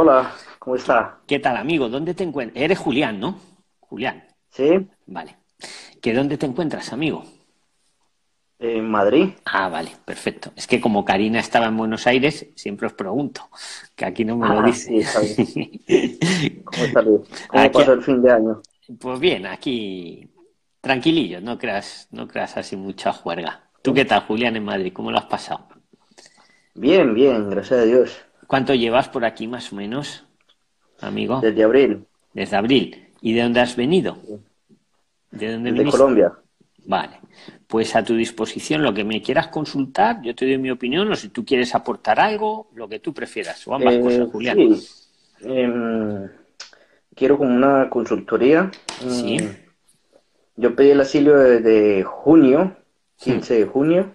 Hola, ¿cómo está? ¿Qué tal, amigo? ¿Dónde te encuentras? Eres Julián, ¿no? Julián. Sí, Vale. ¿Que dónde te encuentras, amigo? en Madrid. Ah, vale, perfecto. Es que como Karina estaba en Buenos Aires, siempre os pregunto, que aquí no me lo Ah, dice. sí, está ¿Cómo está Luis? ¿Cómo Aquí- pasó el fin de año? Pues bien, aquí tranquilillo, no creas, no creas así mucha juerga. ¿Tú qué tal, Julián, en Madrid? ¿Cómo lo has pasado? Bien, bien, gracias a Dios. ¿Cuánto llevas por aquí más o menos, amigo? Desde abril, Desde abril. ¿Y de dónde has venido? ¿De dónde desde viniste? Colombia. Vale, pues a tu disposición lo que me quieras consultar, yo te doy mi opinión o si tú quieres aportar algo, lo que tú prefieras, o ambas Eh, cosas, Julián. sí, em, quiero como una consultoría. Mm, Sí. Yo pedí el asilo desde junio, 15 de junio,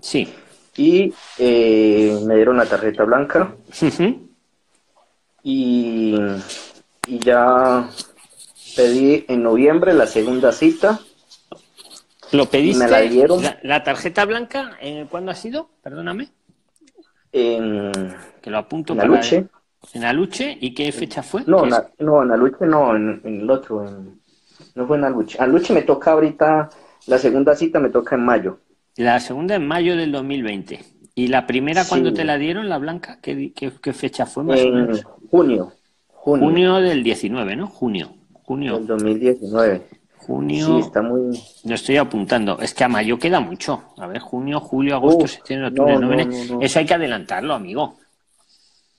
Sí. Y eh, me dieron la tarjeta blanca y, y ya pedí en noviembre la segunda cita. ¿Lo pediste? Me la dieron. La, la tarjeta blanca, eh, ¿cuándo ha sido? Perdóname, En, que lo apunto en para... Aluche. ¿En Aluche? ¿Y qué fecha fue? No, na- no, en Aluche no, en, en el otro. en- no fue en Aluche. Aluche me toca ahorita, la segunda cita me toca en mayo. La segunda en mayo del 2020. ¿Y la primera Sí. cuando te la dieron, la blanca? ¿Qué, di- qué- qué fecha fue más o En menos? junio. Junio, Junio del 19, ¿no? Junio. Junio. del 2019. Junio. Sí, está muy... Lo estoy apuntando. Es que a mayo queda mucho. A ver, junio, julio, agosto, Uf, septiembre, octubre, no, no, noviembre. no, no. Eso hay que adelantarlo, amigo.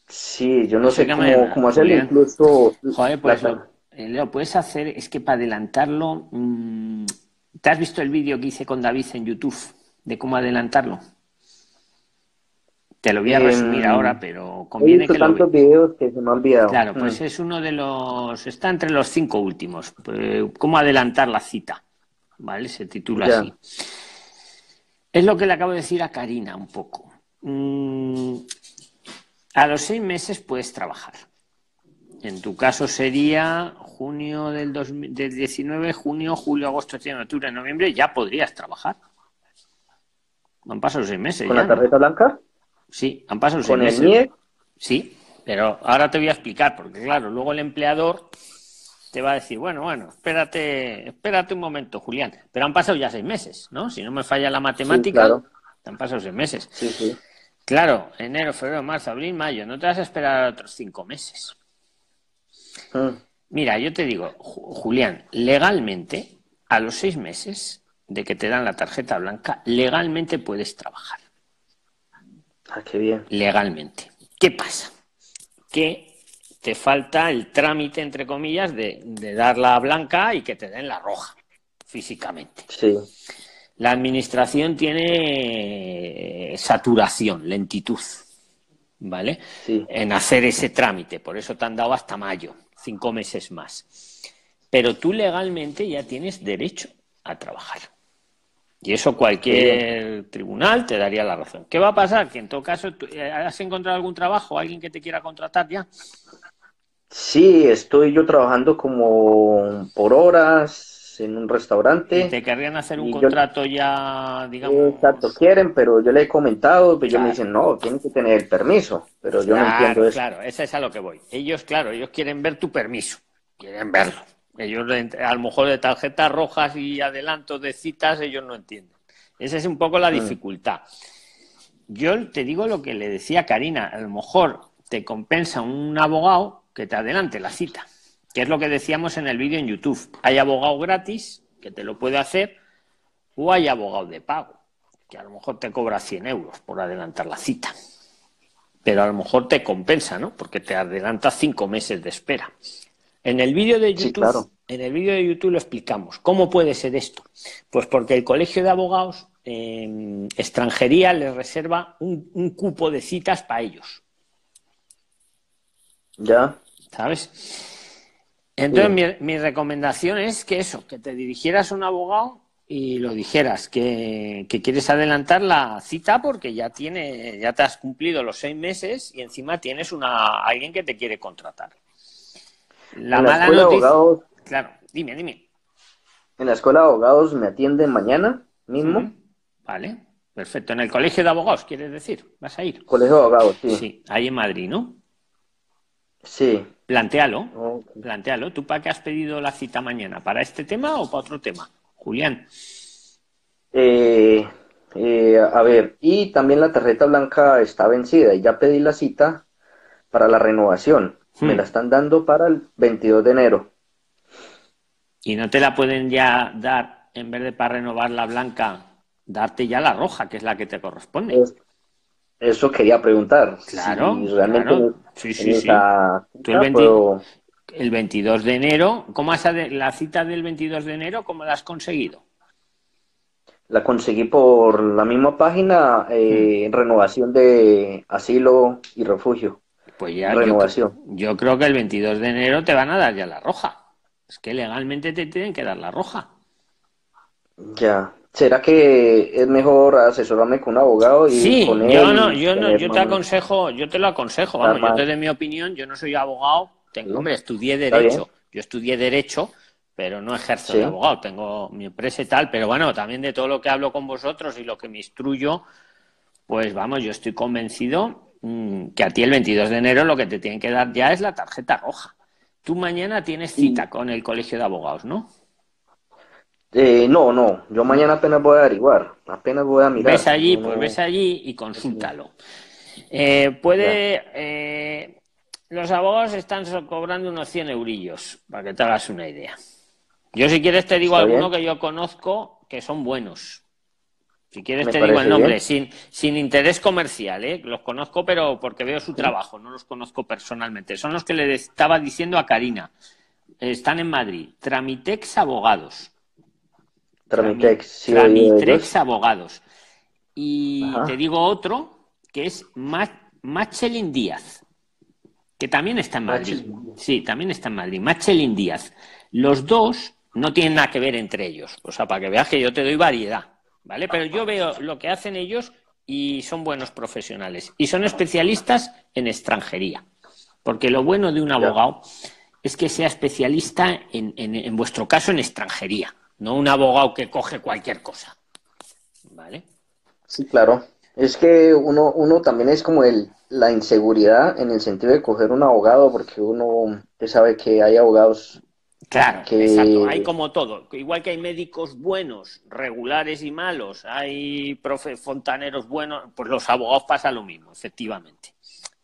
Sí, yo no sé cómo, cómo hacerlo, incluso... Joder, pues la- eh, lo puedes hacer. Es que para adelantarlo. mm, ¿Te has visto el vídeo que hice con David en YouTube de cómo adelantarlo? Te lo voy a Em, resumir ahora, pero He conviene visto que lo tantos videos que se me han olvidado. Claro, pues Mm. es uno de los. Está entre los cinco últimos. Pues, ¿Cómo adelantar la cita? ¿Vale? Se titula Ya. así. Es lo que le acabo de decir a Karina un poco. Mm, a los seis meses puedes trabajar. En tu caso sería junio del, 2000 del 19, junio, julio, agosto, septiembre, octubre, noviembre, ya podrías trabajar. Han pasado seis meses ¿Con ya. la ¿no? tarjeta blanca? Sí, han pasado seis ¿Con el meses. NIE? Sí, pero ahora te voy a explicar, porque claro, luego el empleador te va a decir, bueno, bueno, espérate, espérate un momento, Julián. Pero han pasado ya seis meses, ¿no? Si no me falla la matemática, claro. te han pasado seis meses. Sí, sí. Claro, enero, febrero, marzo, abril, mayo, no te vas a esperar otros cinco meses. Mm. Mira, yo te digo, Ju- Julián, legalmente, a los seis meses de que te dan la tarjeta blanca, legalmente puedes trabajar. Ah, qué bien. legalmente. ¿Qué pasa? Que te falta el trámite, entre comillas, de, de dar la blanca y que te den la roja, físicamente. Sí. La administración tiene eh, saturación, lentitud, ¿vale? Sí. En hacer ese trámite, por eso te han dado hasta mayo, cinco meses más. Pero tú legalmente ya tienes derecho a trabajar. Y eso cualquier tribunal te daría la razón. ¿Qué va a pasar? Que en todo caso, eh, ¿has encontrado algún trabajo, alguien que te quiera contratar ya? Sí, estoy yo trabajando como por horas en un ¿Y restaurante. te querrían hacer un yo- contrato ya, digamos? Exacto, quieren, pero yo le he comentado, pues ellos me dicen, no, tienen que tener el permiso, pero yo no entiendo eso. claro, esa es a lo que voy. Ellos, claro, ellos quieren ver tu permiso, quieren verlo. Ellos, a lo mejor de tarjetas rojas y adelantos de citas, ellos no entienden. Esa es un poco la Mm. dificultad. Yo te digo lo que le decía Karina, a lo mejor te compensa un abogado que te adelante la cita, que es lo que decíamos en el vídeo en YouTube. Hay abogado gratis, que te lo puede hacer, o hay abogado de pago, que a lo mejor te cobra 100 euros por adelantar la cita pero a lo mejor te compensa, ¿no? Porque te adelanta cinco meses de espera. En el vídeo de Sí, YouTube, claro. en el vídeo de YouTube lo explicamos. ¿Cómo puede ser esto? Pues porque el Colegio de Abogados eh, extranjería les reserva un, un cupo de citas para ellos, Ya, ¿sabes? Entonces mi recomendación es que eso, que te dirigieras a un abogado y lo dijeras, que, que quieres adelantar la cita porque ya tiene, ya te has cumplido los seis meses y encima tienes una alguien que te quiere contratar. La en la mala escuela de noticia, abogados, claro, dime, dime. en la escuela de abogados me atienden mañana mismo. Vale, perfecto. En el colegio de abogados, ¿quieres decir? ¿Vas a ir? Colegio de abogados, sí. Sí, ahí en Madrid, ¿no? Sí. Plantéalo, plantéalo. ¿Tú para qué has pedido la cita mañana? ¿Para este tema o para otro tema? Julián. Eh, eh, a ver, y también la tarjeta blanca está vencida y ya pedí la cita para la renovación. Me Hmm. la están dando para el 22 de enero. Y no te la pueden ya dar, en vez de para renovar la blanca, darte ya la roja, que es la que te corresponde. Es- Eso quería preguntar. Claro, si realmente claro. Sí, sí, sí. Tú el cita 20 puedo- El 22 de enero, ¿cómo has la cita del 22 de enero, cómo la has conseguido? La conseguí por la misma página, eh, renovación de asilo y refugio. Pues ya yo, Renovación. yo creo que el 22 de enero te van a dar ya la roja. Es que legalmente te tienen que dar la roja. Ya. ¿Será que es mejor asesorarme con un abogado y Sí, con él yo no, yo no, yo te aconsejo, yo te lo aconsejo, vamos, yo te doy mi opinión, yo no soy abogado, tengo, hombre, estudié derecho, yo estudié derecho, pero no ejerzo Sí. de abogado, tengo mi empresa y tal, pero bueno, también de todo lo que hablo con vosotros y lo que me instruyo, pues vamos, yo estoy convencido que a ti el 22 de enero lo que te tienen que dar ya es la tarjeta roja. Tú mañana tienes cita con el colegio de abogados, ¿no? Eh, no, no, yo mañana apenas voy a averiguar, apenas voy a mirar. Ves allí, pues ves allí y consúltalo. Eh, puede. eh, los abogados están cobrando unos 100 eurillos, para que te hagas una idea. Yo, si quieres, te digo alguno bien. que yo conozco que son buenos. Si quieres, Me te digo el nombre, bien. sin, sin interés comercial, ¿eh? Los conozco, pero porque veo su trabajo, no los conozco personalmente. Son los que le estaba diciendo a Karina. Están en Madrid. Tramitex Abogados. Tramitex, sí, ellos. Abogados. Y Ajá. te digo otro, que es Ma- Machelin Díaz, que también está en Madrid. Machelin. Sí, también está en Madrid. Machelin Díaz. Los dos no tienen nada que ver entre ellos. O sea, para que veas que yo te doy variedad, ¿vale? Pero yo veo lo que hacen ellos y son buenos profesionales. Y son especialistas en extranjería. Porque lo bueno de un abogado es que sea especialista en, en- en vuestro caso en extranjería, no un abogado que coge cualquier cosa. ¿Vale? Sí, claro. Es que uno, uno también es como el, la inseguridad en el sentido de coger un abogado, porque uno sabe que hay abogados Claro, que- exacto. Hay como todo. Igual que hay médicos buenos, regulares y malos, hay profe fontaneros buenos, pues los abogados pasa lo mismo, efectivamente.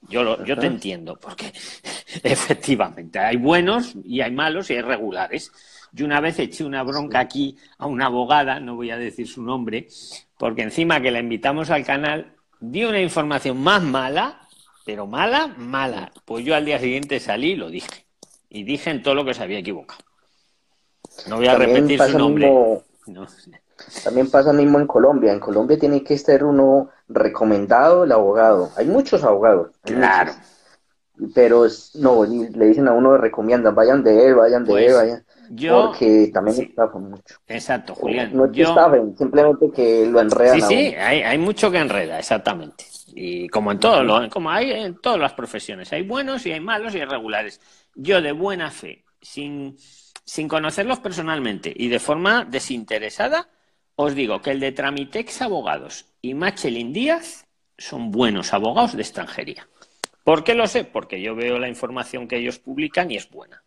Yo, lo- yo te entiendo, porque efectivamente hay buenos y hay malos y hay regulares. Yo una vez eché una bronca aquí a una abogada, no voy a decir su nombre, porque encima que la invitamos al canal, dio una información más mala, pero mala, mala. Pues yo al día siguiente salí y lo dije. Y dije en todo lo que se había equivocado. No voy a También repetir pasa su nombre. mismo- No. También pasa mismo en Colombia. En Colombia tiene que estar uno recomendado el abogado. Hay muchos abogados. Claro. muchos. Pero no, le dicen a uno, recomiendan, vayan de él, vayan de Pues, él, vayan. Yo, Porque también sí. estafan mucho. exacto, Julián. No es que Yo, estafen, simplemente que lo enredan sí, sí, hay, hay mucho que enreda, exactamente. Y como en todo, lo- como hay en todas las profesiones, hay buenos y hay malos y hay regulares. Yo de buena fe, sin, sin conocerlos personalmente y de forma desinteresada, os digo que el de Tramitex Abogados y Machelin Díaz son buenos abogados de extranjería. ¿Por qué lo sé? Porque yo veo la información que ellos publican y es buena.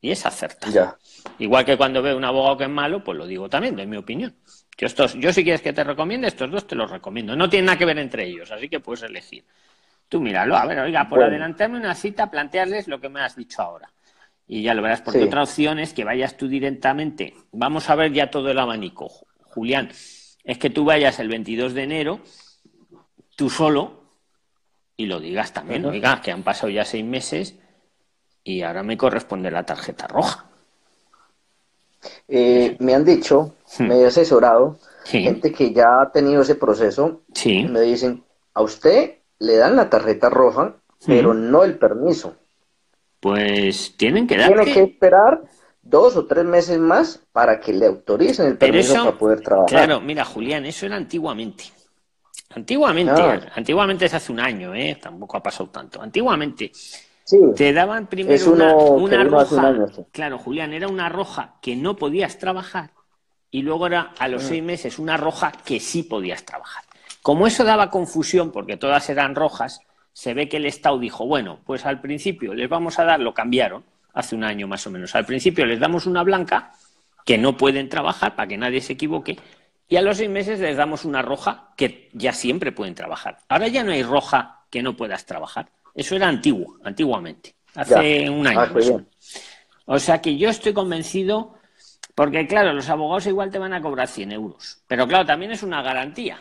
Y es acertada. Ya. Igual que cuando veo un abogado que es malo, pues lo digo también, de mi opinión. Yo, estos, yo si quieres que te recomiende, estos dos te los recomiendo. No tienen nada que ver entre ellos, así que puedes elegir. Tú míralo, a ver, oiga, por Bueno. adelantarme una cita, plantearles lo que me has dicho ahora. Y ya lo verás, porque Sí. otra opción es que vayas tú directamente. Vamos a ver ya todo el abanico, Ju- Julián. Es que tú vayas el 22 de enero, tú solo, y lo digas también, oiga, que han pasado ya seis meses y ahora me corresponde la tarjeta roja. Eh, me han dicho, Hmm. me he asesorado, Sí. gente que ya ha tenido ese proceso, Sí. me dicen, a usted le dan la tarjeta roja, pero no el permiso. Pues tienen que Tiene darte. que esperar dos o tres meses más para que le autoricen el permiso eso, para poder trabajar. claro, mira, Julián, eso era antiguamente. Antiguamente, Ah. antiguamente es hace un año, ¿eh? Tampoco ha pasado tanto. Antiguamente Sí, te daban primero una, una un roja. año, sí. Claro, Julián, era una roja que no podías trabajar y luego era a Mm. los seis meses una roja que sí podías trabajar. Como eso daba confusión, porque todas eran rojas, se ve que el Estado dijo, bueno, pues al principio les vamos a dar, lo cambiaron hace un año más o menos, al principio les damos una blanca que no pueden trabajar para que nadie se equivoque y a los seis meses les damos una roja que ya siempre pueden trabajar. Ahora ya no hay roja que no puedas trabajar. Eso era antiguo, antiguamente, hace un año. Ah, o sea que yo estoy convencido, porque claro, los abogados igual te van a cobrar 100 euros, pero claro, también es una garantía.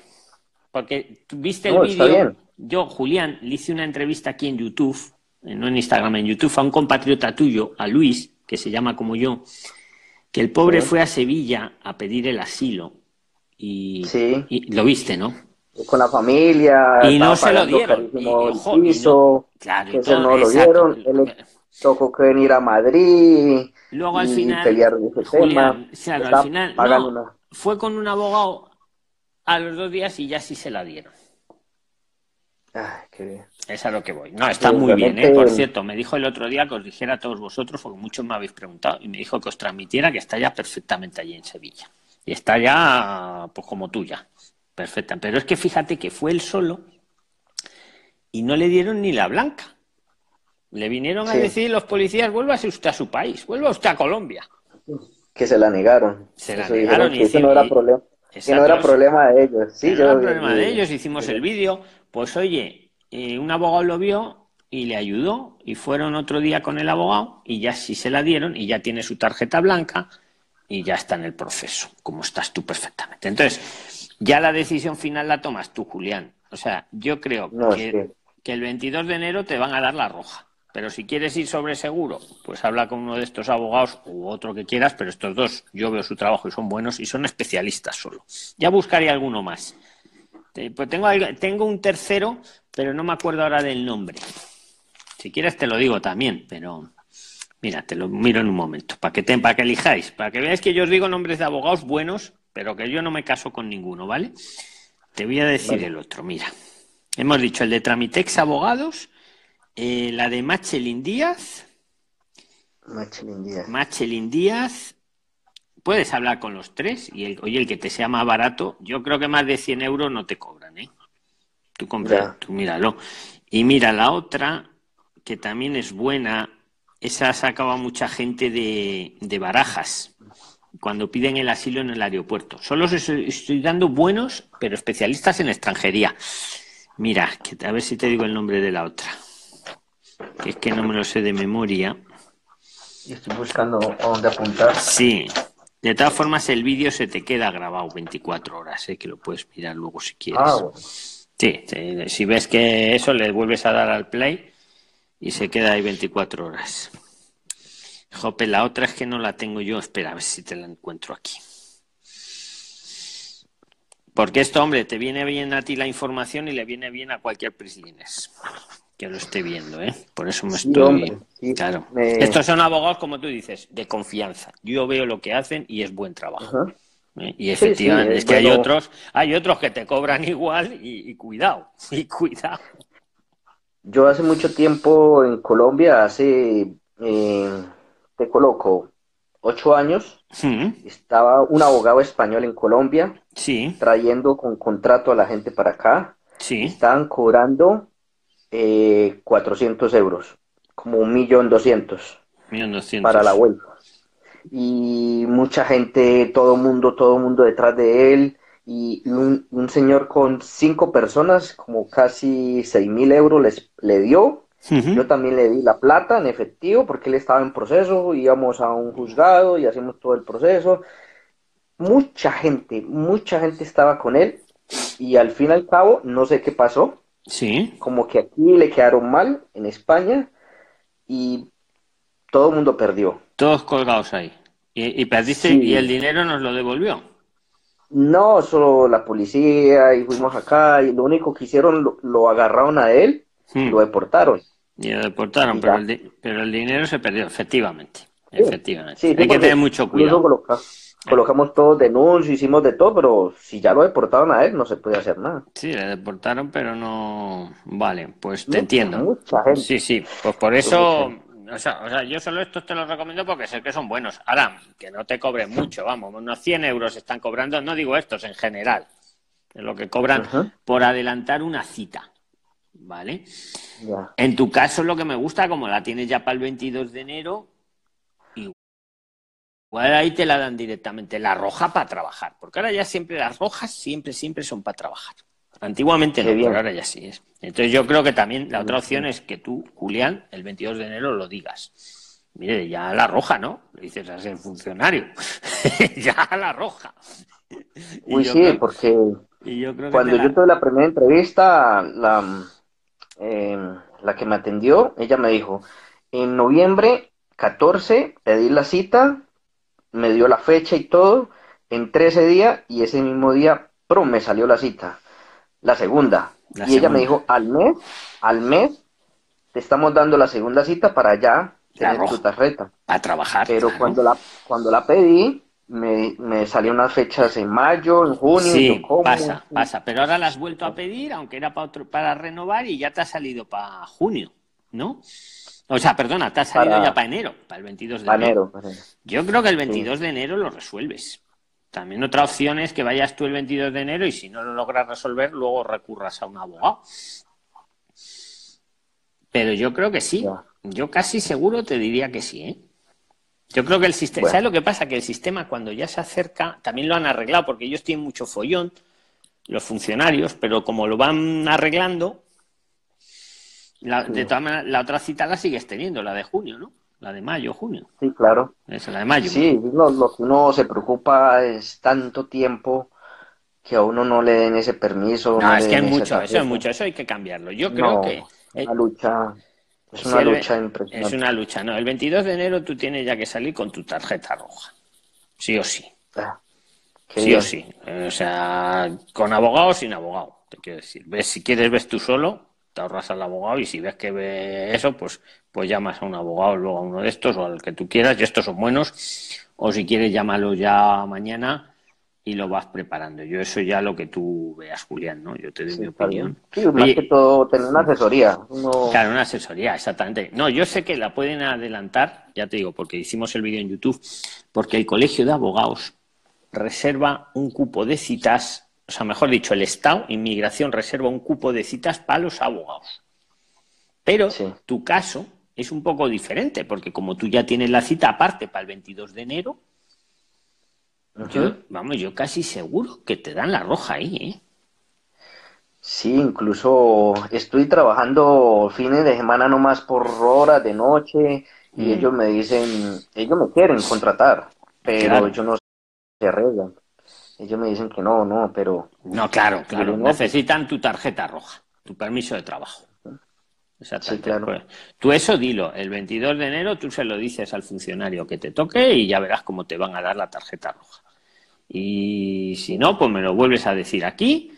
Porque viste el vídeo, yo, Julián, le hice una entrevista aquí en YouTube, no en Instagram, en YouTube, a un compatriota tuyo, a Luis, que se llama como yo, que el pobre fue a Sevilla a pedir el asilo y, lo viste, ¿no? Con la familia. Y no se lo dieron. Y, ojo, no, claro, y no lo dieron. Él tocó que venir a Madrid. Luego al final. Pelear Julián, Claro, al final. No, Fue con un abogado a los dos días y ya sí se la dieron. Qué bien. Es a lo que voy. No, está muy bien, ¿eh? Por cierto, me dijo el otro día que os dijera a todos vosotros, porque muchos me habéis preguntado, y me dijo que os transmitiera que está ya perfectamente allí en Sevilla. Y está ya, pues como tuya, perfecta. Pero es que fíjate que fue él solo y no le dieron ni la blanca. Le vinieron a decir los policías, vuélvase usted a su país, vuelva usted a Colombia. Que se la negaron. Se la negaron y, eso no era problema. No era problema de ellos. Sí, no era problema de ellos, hicimos el vídeo. Pues oye, eh, un abogado lo vio y le ayudó y fueron otro día con el abogado y ya sí se la dieron y ya tiene su tarjeta blanca y ya está en el proceso, como estás tú perfectamente. Entonces, ya la decisión final la tomas tú, Julián. O sea, yo creo que, que, el 22 de enero te van a dar la roja. Pero si quieres ir sobre seguro, pues habla con uno de estos abogados u otro que quieras, pero estos dos, yo veo su trabajo y son buenos y son especialistas solo. Ya buscaría alguno más. Pues tengo, tengo un tercero, pero no me acuerdo ahora del nombre. Si quieres te lo digo también, pero Mira, te lo miro en un momento, para que, te, para que elijáis, para que veáis que yo os digo nombres de abogados buenos, pero que yo no me caso con ninguno, ¿vale? Te voy a decir el otro, mira. Hemos dicho el de Tramitex Abogados, eh, la de Machelin Díaz. Machelin Díaz. Machelin Díaz. Puedes hablar con los tres y el, oye, el que te sea más barato, yo creo que más de 100 euros no te cobran, ¿eh? Tú compras, tú míralo. Y mira la otra, que también es buena, esa sacaba mucha gente de, de barajas cuando piden el asilo en el aeropuerto. Solo os estoy dando buenos, pero especialistas en extranjería. Mira, que, a ver si te digo el nombre de la otra. Que es que no me lo sé de memoria. Estoy buscando a dónde apuntar. Sí. De todas formas, el vídeo se te queda grabado 24 horas, ¿eh? que lo puedes mirar luego si quieres. Ah, sí, si ves que eso, le vuelves a dar al play y se queda ahí 24 horas. Jope, la otra es que no la tengo yo. Espera, a ver si te la encuentro aquí. Porque esto, hombre, te viene bien a ti la información y le viene bien a cualquier presidente que lo esté viendo, ¿eh? Por eso me estoy... claro. Estos son abogados, como tú dices, de confianza. Yo veo lo que hacen y es buen trabajo. ¿eh? Y efectivamente, es que hay otros, hay otros que te cobran igual y cuidado, y cuidado. Yo hace mucho tiempo en Colombia, hace, eh, te coloco, ocho años, estaba un abogado español en Colombia, sí. trayendo con contrato a la gente para acá. Sí. Estaban cobrando eh, 400 euros, como un millón doscientos. Para la vuelta. Y mucha gente, todo mundo, todo mundo detrás de él y un, un, señor con cinco personas, como casi seis mil euros les, le dio. Yo también le di la plata en efectivo porque él estaba en proceso, íbamos a un juzgado y hacemos todo el proceso. Mucha gente, mucha gente estaba con él y al fin y al cabo no sé qué pasó. Sí. Como que aquí le quedaron mal en España y todo el mundo perdió. Todos colgados ahí. Y, perdiste y el dinero nos lo devolvió. No, solo la policía y fuimos acá y lo único que hicieron lo, agarraron a él y hmm. lo deportaron. Y lo deportaron, pero el, pero el, dinero se perdió, efectivamente. efectivamente. Hay que tener mucho cuidado. Colocamos todos denuncias, hicimos de todo, pero si ya lo deportaron a él, no se puede hacer nada. Sí, le deportaron, pero no. Vale, pues te entiendo. Mucha gente. Sí, sí, pues por eso o sea, o sea, yo solo estos te los recomiendo porque sé que son buenos. Ahora, que no te cobren mucho, vamos, unos 100 euros están cobrando, no digo estos en general, es lo que cobran por adelantar una cita. ¿vale? En tu caso, lo que me gusta, como la tienes ya para el 22 de enero, igual ahí te la dan directamente la roja para trabajar, porque ahora ya siempre las rojas siempre, siempre son para trabajar. Antiguamente no, pero ahora ya sí es. Entonces yo creo que también la otra opción es que tú, Julián, el 22 de enero lo digas. Mire, ya la roja, ¿no? Le dices a ser funcionario. ya la roja. Uy, sí, porque cuando yo tuve la primera entrevista, la, eh, la que me atendió, ella me dijo, en noviembre 14 pedí la cita, me dio la fecha y todo, en 13 días y ese mismo día, prum, me salió la cita, la segunda. y ella me dijo, al mes, al mes, te estamos dando la segunda cita para ya tener tu tarjeta. A trabajar. Pero cuando, la, cuando la pedí, me, me salían unas fechas en mayo, en junio. Sí, pasa, pasa. Pero ahora las has vuelto a pedir, aunque era para, otro, para renovar y ya te ha salido para junio, ¿no? O sea, perdona, te ha salido ya para enero, para el 22 de enero. Yo creo que el 22 de enero lo resuelves. También otra opción es que vayas tú el 22 de enero y si no lo logras resolver, luego recurras a un abogado. Pero yo creo que sí. Yo casi seguro te diría que sí, ¿eh? Yo creo que el sistema, ¿sabes lo que pasa? Que el sistema cuando ya se acerca, también lo han arreglado, porque ellos tienen mucho follón, los funcionarios, pero como lo van arreglando, la, de todas maneras, la otra cita la sigues teniendo, la de junio, ¿no? La de mayo, junio. Sí, claro. Es la de mayo. Sí, lo, que uno se preocupa es tanto tiempo que a uno no le den ese permiso. No, es que hay mucho, eso es mucho, eso hay que cambiarlo. Yo creo que... Una lucha es una lucha impresionante. Es una lucha, no. El 22 de enero tú tienes ya que salir con tu tarjeta roja. Sí o sí. Ah, sí o sí. O sea, con abogado o sin abogado, te quiero decir. Ves, si quieres, ves tú solo, te ahorras al abogado y si ves que ve eso, pues, pues llamas a un abogado, luego a uno de estos o al que tú quieras, y estos son buenos. O si quieres, llámalo ya mañana y lo vas preparando. Yo eso ya lo que tú veas, Julián, ¿no? Yo te doy mi opinión. Sí, más que todo tener una asesoría. Claro, una asesoría, exactamente. No, yo sé que la pueden adelantar, ya te digo, porque hicimos el vídeo en YouTube, porque el Colegio de Abogados reserva un cupo de citas, o sea, mejor dicho, el Estado, Inmigración, reserva un cupo de citas para los abogados. Pero tu caso es un poco diferente, porque como tú ya tienes la cita aparte para el 22 de enero, yo, vamos, yo casi seguro que te dan la roja ahí, ¿eh? Sí, incluso estoy trabajando fines de semana nomás por horas de noche y mm. ellos me dicen, ellos me quieren contratar, pero yo no se arreglan. Ellos me dicen que no, no, pero... No, claro, claro, necesitan tu tarjeta roja, tu permiso de trabajo. Exactamente. claro. Pues, tú eso dilo, el 22 de enero tú se lo dices al funcionario que te toque y ya verás cómo te van a dar la tarjeta roja. Y si no, pues me lo vuelves a decir aquí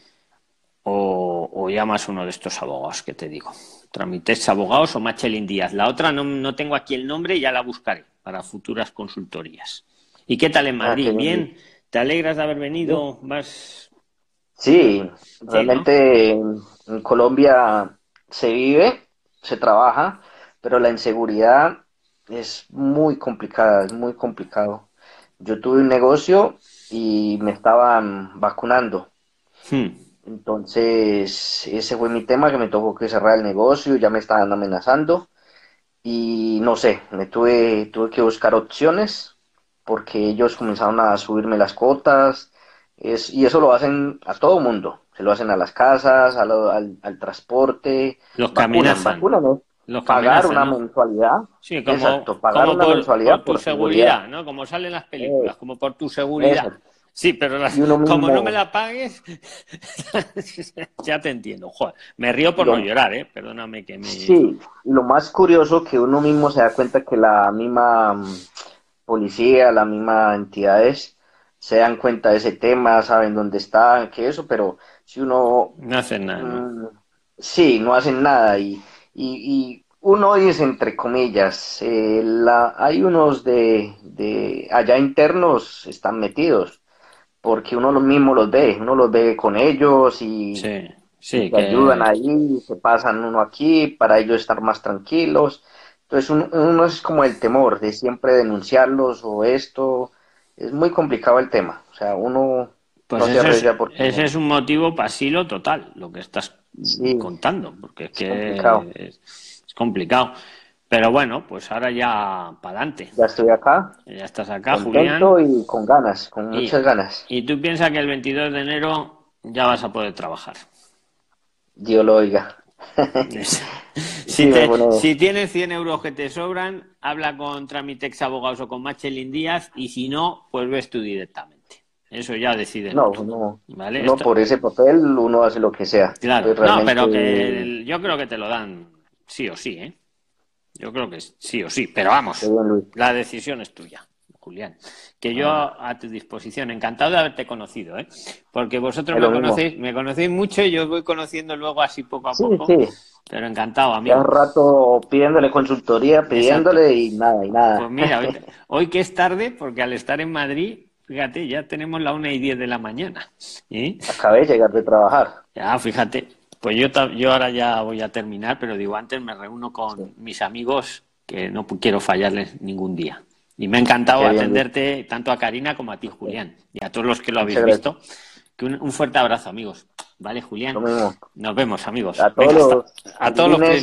o, llamas a uno de estos abogados que te digo. Tramites abogados o Machelin Díaz. La otra no, tengo aquí el nombre ya la buscaré para futuras consultorías. ¿Y qué tal en ah, Madrid? ¿Bien? ¿Te alegras de haber venido? ¿Vas... Sí, realmente en Colombia se vive, se trabaja, pero la inseguridad es muy complicada, es muy complicado. Yo tuve un negocio y me estaban vacunando. Hmm. Entonces, ese fue mi tema, que me tocó que cerrar el negocio, ya me estaban amenazando y no sé, me tuve, tuve que buscar opciones porque ellos comenzaron a subirme las cotas es, y eso lo hacen a todo mundo, se lo hacen a las casas, al, al, transporte, los caminan, los pagar una mensualidad. Sí, como, Exacto, pagar una por, mensualidad por tu seguridad, ¿no? Como salen las películas, como por tu seguridad. Sí, pero como no me la pagues, ya te entiendo. Joder, me río por no llorar, ¿eh? Perdóname que me... Sí, lo más curioso que uno mismo se da cuenta que la misma policía, la misma entidades se dan cuenta de ese tema, saben dónde están, que eso, pero si uno... No hacen nada. Mm, sí, no hacen nada y y, uno dice entre comillas, eh, la, hay unos de, de, allá internos están metidos, porque uno los mismo los ve, uno los ve con ellos y, sí, que... ayudan ahí, se pasan uno aquí para ellos estar más tranquilos. Entonces uno, es como el temor de siempre denunciarlos o esto, es muy complicado el tema, o sea, uno Pues ese, es, un motivo pasilo total, lo que estás contando, porque es que es complicado. Pero bueno, pues ahora ya para adelante. Ya estoy acá. Ya estás acá, Contento y con ganas, con muchas ganas. Y tú piensas que el 22 de enero ya vas a poder trabajar. Dios lo oiga. Si, tienes 100 euros que te sobran, habla con Tramitex Abogados o con Machelin Díaz y si no, pues ves tú directamente. Eso ya decide. No, no, ¿vale? no por ese papel uno hace lo que sea. Claro, no, pero que yo creo que te lo dan sí o sí, ¿eh? Yo creo que sí o sí, pero vamos, la decisión es tuya, Julián. Que yo ah. a tu disposición, encantado de haberte conocido, ¿eh? Porque vosotros me conocéis, me conocéis mucho y yo os voy conociendo luego así poco a poco. Sí. Pero encantado, amigo. Un rato pidiéndole consultoría, pidiéndole y nada, y nada. Pues mira, hoy, que es tarde, porque al estar en Madrid, fíjate, ya tenemos la una y diez de la mañana. ¿eh? Acabé de llegar de trabajar. Ya, fíjate. Pues yo, yo ahora ya voy a terminar, pero digo, antes me reúno con mis amigos que no quiero fallarles ningún día. Y me ha encantado atenderte tanto a Karina como a ti, Julián, y a todos los que lo habéis visto. Que un, fuerte abrazo, amigos. Vale, Julián. Nos vemos, amigos. A todos, los, a todos los que